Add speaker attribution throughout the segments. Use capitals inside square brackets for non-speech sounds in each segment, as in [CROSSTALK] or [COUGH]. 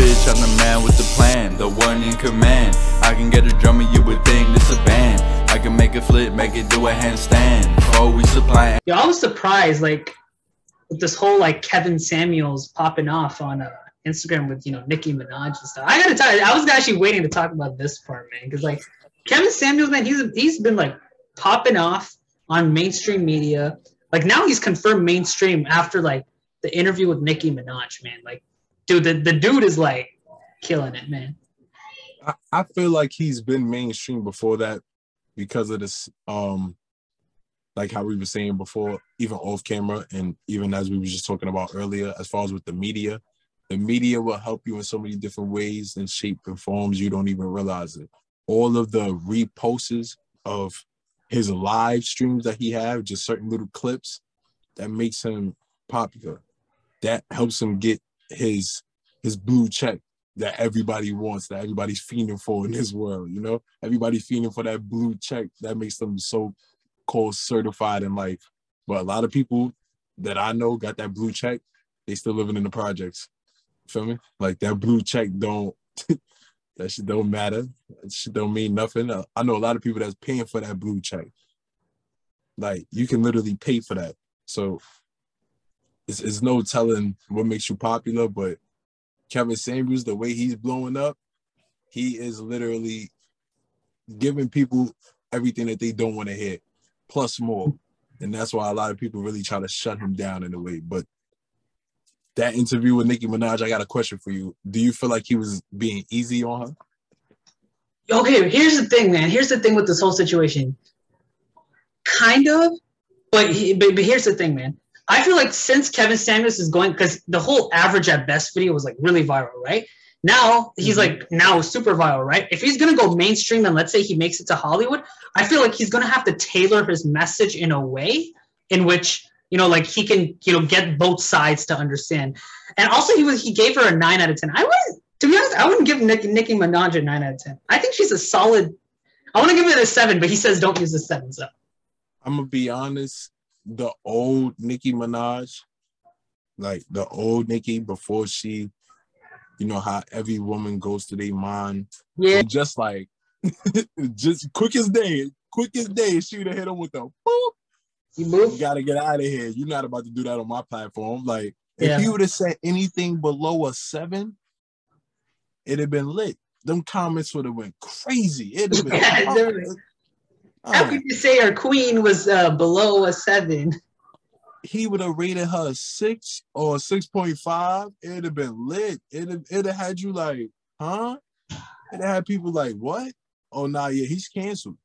Speaker 1: bitch, I'm the man with the plan, the one in command. I can get a drummer, you would think this a band. I can make it flip, make it do a handstand. Always.
Speaker 2: Yeah, I was surprised, like with this whole like Kevin Samuels popping off on uh, Instagram with you know Nicki Minaj and stuff. I gotta tell you, I was actually waiting to talk about this part, man, because like Kevin Samuels, man, he's he's been like popping off on mainstream media. Like now he's confirmed mainstream after like the interview with Nicki Minaj, man. Like, dude, the, the dude is like killing it, man.
Speaker 3: I, I feel like he's been mainstream before that because of this um like how we were saying before, even off camera and even as we were just talking about earlier, as far as with the media, the media will help you in so many different ways and shape and forms you don't even realize it. All of the reposts of his live streams that he have, just certain little clips that makes him popular. That helps him get his his blue check that everybody wants, that everybody's fiending for in this world, you know? Everybody's fiending for that blue check that makes them so called certified in life. But a lot of people that I know got that blue check, they still living in the projects. Feel me? Like that blue check don't [LAUGHS] that shit don't matter. That shit don't mean nothing. Uh, I know a lot of people that's paying for that blue check. Like you can literally pay for that. So it's, it's no telling what makes you popular, but Kevin Samuels, the way he's blowing up, he is literally giving people everything that they don't want to hear, plus more. And that's why a lot of people really try to shut him down in a way. But that interview with Nicki Minaj, I got a question for you. Do you feel like he was being easy on her?
Speaker 2: Okay, here's the thing, man. Here's the thing with this whole situation. Kind of, but, he, but, but here's the thing, man. I feel like since Kevin Samuels is going, because the whole average at best video was like really viral, right? Now he's mm-hmm. like now super viral, right? If he's gonna go mainstream and let's say he makes it to Hollywood, I feel like he's gonna have to tailor his message in a way in which you know, like he can, you know, get both sides to understand. And also, he was he gave her a nine out of ten. I wouldn't, to be honest, I wouldn't give Nick, Nicki Minaj a nine out of ten. I think she's a solid. I want to give it a seven, but he says don't use a seven. So
Speaker 3: I'm gonna be honest. The old Nicki Minaj, like the old Nicki before she, you know how every woman goes to their mind.
Speaker 2: Yeah.
Speaker 3: just like, [LAUGHS] just quick as day, quick as day, she would have hit him with a boop
Speaker 2: you move.
Speaker 3: You gotta get out of here. You're not about to do that on my platform. Like, if you would have said anything below a seven, it'd have been lit. Them comments would have went crazy. It'd have been. [LAUGHS] [LAUGHS]
Speaker 2: yeah, oh, How could you say our queen was uh, below a seven?
Speaker 3: He would have rated her six or six point five. It'd have been lit. It'd it'd have had you like, huh? It'd have had people like, what? Oh, nah, yeah, he's canceled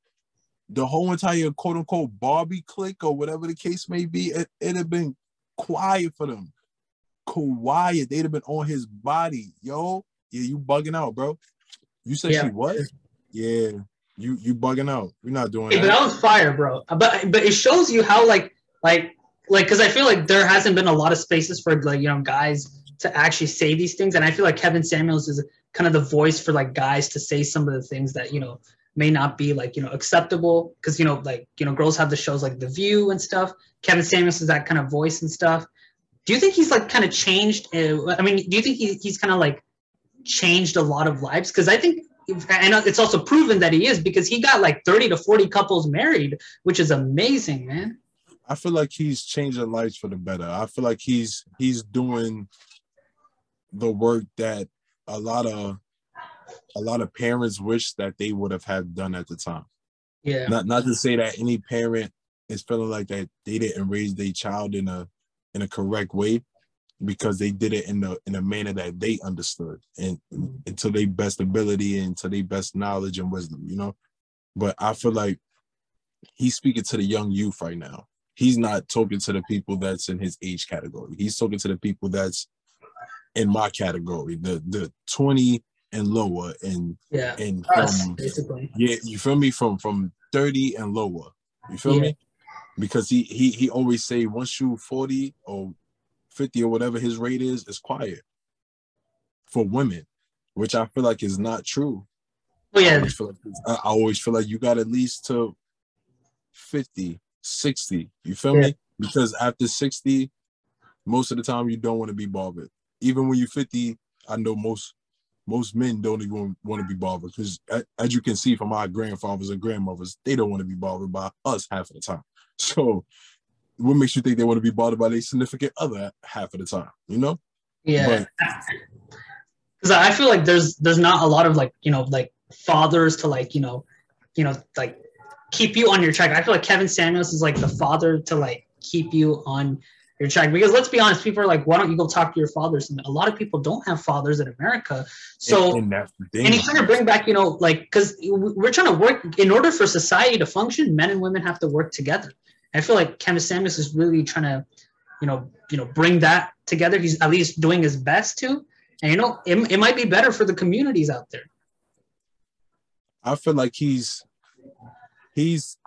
Speaker 3: the whole entire quote unquote Barbie clique or whatever the case may be, it, it'd have been quiet for them. Quiet. They'd have been on his body. Yo, yeah, you bugging out, bro. You said yeah. she what? Yeah, you you bugging out. You're not doing
Speaker 2: hey,
Speaker 3: that.
Speaker 2: But that was fire, bro. But but it shows you how like like like because I feel like there hasn't been a lot of spaces for like you know guys to actually say these things, and I feel like Kevin Samuels is kind of the voice for like guys to say some of the things that you know may not be like you know acceptable because you know like you know girls have the shows like The View and stuff. Kevin Samuels is that kind of voice and stuff. Do you think he's like kind of changed? Uh, I mean, do you think he, he's kind of like changed a lot of lives? Because I think and it's also proven that he is because he got like 30 to 40 couples married, which is amazing, man.
Speaker 3: I feel like he's changing lives for the better. I feel like he's he's doing the work that a lot of a lot of parents wish that they would have had done at the time.
Speaker 2: Yeah.
Speaker 3: Not not to say that any parent is feeling like that they didn't raise their child in a in a correct way because they did it in the in a manner that they understood and, and to their best ability and to their best knowledge and wisdom, you know. But I feel like he's speaking to the young youth right now. He's not talking to the people that's in his age category. He's talking to the people that's in my category, the the 20 and lower and
Speaker 2: yeah
Speaker 3: and
Speaker 2: from basically.
Speaker 3: yeah you feel me from from 30 and lower you feel yeah. me because he he he always say once you 40 or 50 or whatever his rate is is quiet for women which i feel like is not true
Speaker 2: oh yeah
Speaker 3: I always feel like, I always feel like you got at least to 50 60 you feel yeah. me because after 60 most of the time you don't want to be bothered even when you're 50 i know most most men don't even want to be bothered because, as you can see from our grandfathers and grandmothers, they don't want to be bothered by us half of the time. [LAUGHS] So, what makes you think they want to be bothered by their significant other half of the time? You know?
Speaker 2: Yeah. Because I feel like there's there's not a lot of like you know like fathers to like you know you know like keep you on your track. I feel like Kevin Samuels is like the father to like keep you on your track because let's be honest people are like why don't you go talk to your fathers and a lot of people don't have fathers in america so and, and, and you kind of bring back you know like because we're trying to work in order for society to function men and women have to work together i feel like kevin samuels is really trying to you know you know bring that together he's at least doing his best to and you know it, it might be better for the communities out there
Speaker 3: i feel like he's he's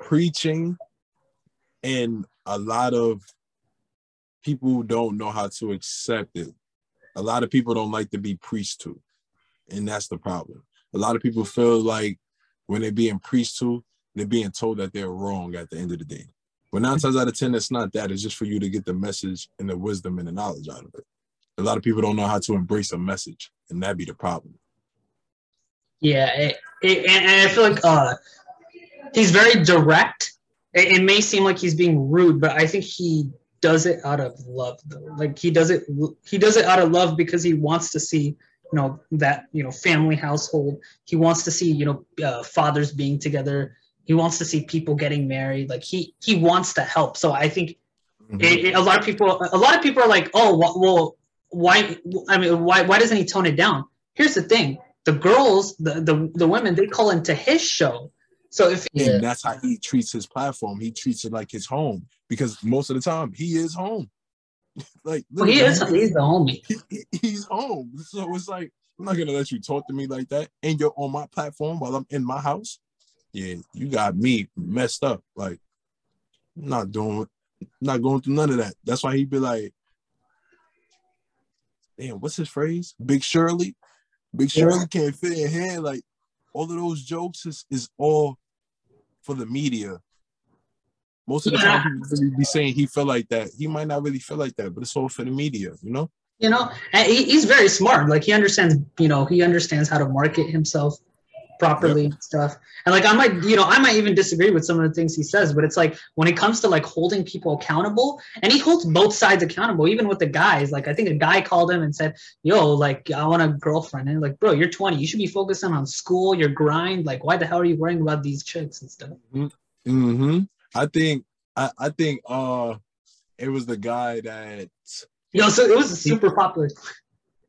Speaker 3: preaching and a lot of people don't know how to accept it. A lot of people don't like to be preached to, and that's the problem. A lot of people feel like when they're being preached to, they're being told that they're wrong at the end of the day. But nine times out of ten, it's not that. It's just for you to get the message and the wisdom and the knowledge out of it. A lot of people don't know how to embrace a message, and that be the problem.
Speaker 2: Yeah, it, it, and I feel like uh, he's very direct. It, it may seem like he's being rude, but I think he does it out of love though like he does it he does it out of love because he wants to see you know that you know family household he wants to see you know uh, fathers being together he wants to see people getting married like he he wants to help so i think mm-hmm. it, it, a lot of people a lot of people are like oh well why i mean why why doesn't he tone it down here's the thing the girls the the, the women they call into his show so if
Speaker 3: yeah. and that's how he treats his platform. He treats it like his home because most of the time he is home. [LAUGHS] like
Speaker 2: well, he is he's the homie.
Speaker 3: He, he, he's home. So it's like I'm not gonna let you talk to me like that. And you're on my platform while I'm in my house. Yeah, you got me messed up. Like I'm not doing not going through none of that. That's why he'd be like, damn, what's his phrase? Big Shirley. Big Shirley yeah. can't fit in here. Like all of those jokes is, is all for the media. Most of the yeah. time, people really be saying he felt like that. He might not really feel like that, but it's all for the media, you know.
Speaker 2: You know, and he's very smart. Like he understands, you know, he understands how to market himself properly yep. and stuff. And like I might, you know, I might even disagree with some of the things he says, but it's like when it comes to like holding people accountable, and he holds both sides accountable, even with the guys. Like I think a guy called him and said, "Yo, like I want a girlfriend," and like, bro, you're 20, you should be focusing on school, your grind. Like, why the hell are you worrying about these chicks and stuff?
Speaker 3: Hmm. I think. I, I think. Uh, it was the guy that.
Speaker 2: Yo, so it was super popular.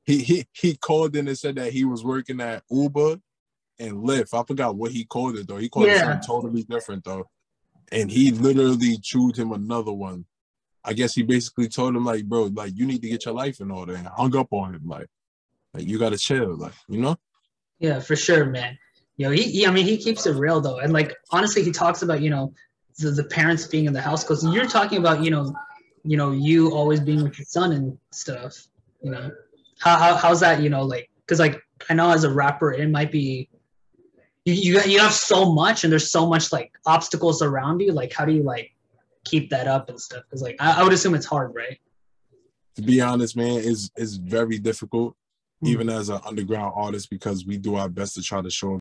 Speaker 3: He, he he called in and said that he was working at Uber and Lyft. I forgot what he called it though. He called yeah. it something totally different though. And he literally chewed him another one. I guess he basically told him like, bro, like you need to get your life in order, and hung up on him like, like you gotta chill, like you know.
Speaker 2: Yeah, for sure, man. You know, he, he I mean, he keeps it real though, and like honestly, he talks about you know the, the parents being in the house because you're talking about you know, you know, you always being with your son and stuff. You know, how, how how's that? You know, like because like I know as a rapper, it might be you you have so much and there's so much like obstacles around you. Like how do you like keep that up and stuff? Because like I, I, would assume it's hard right?
Speaker 3: To be honest man is is very difficult mm-hmm. even as an underground artist because we do our best to try to show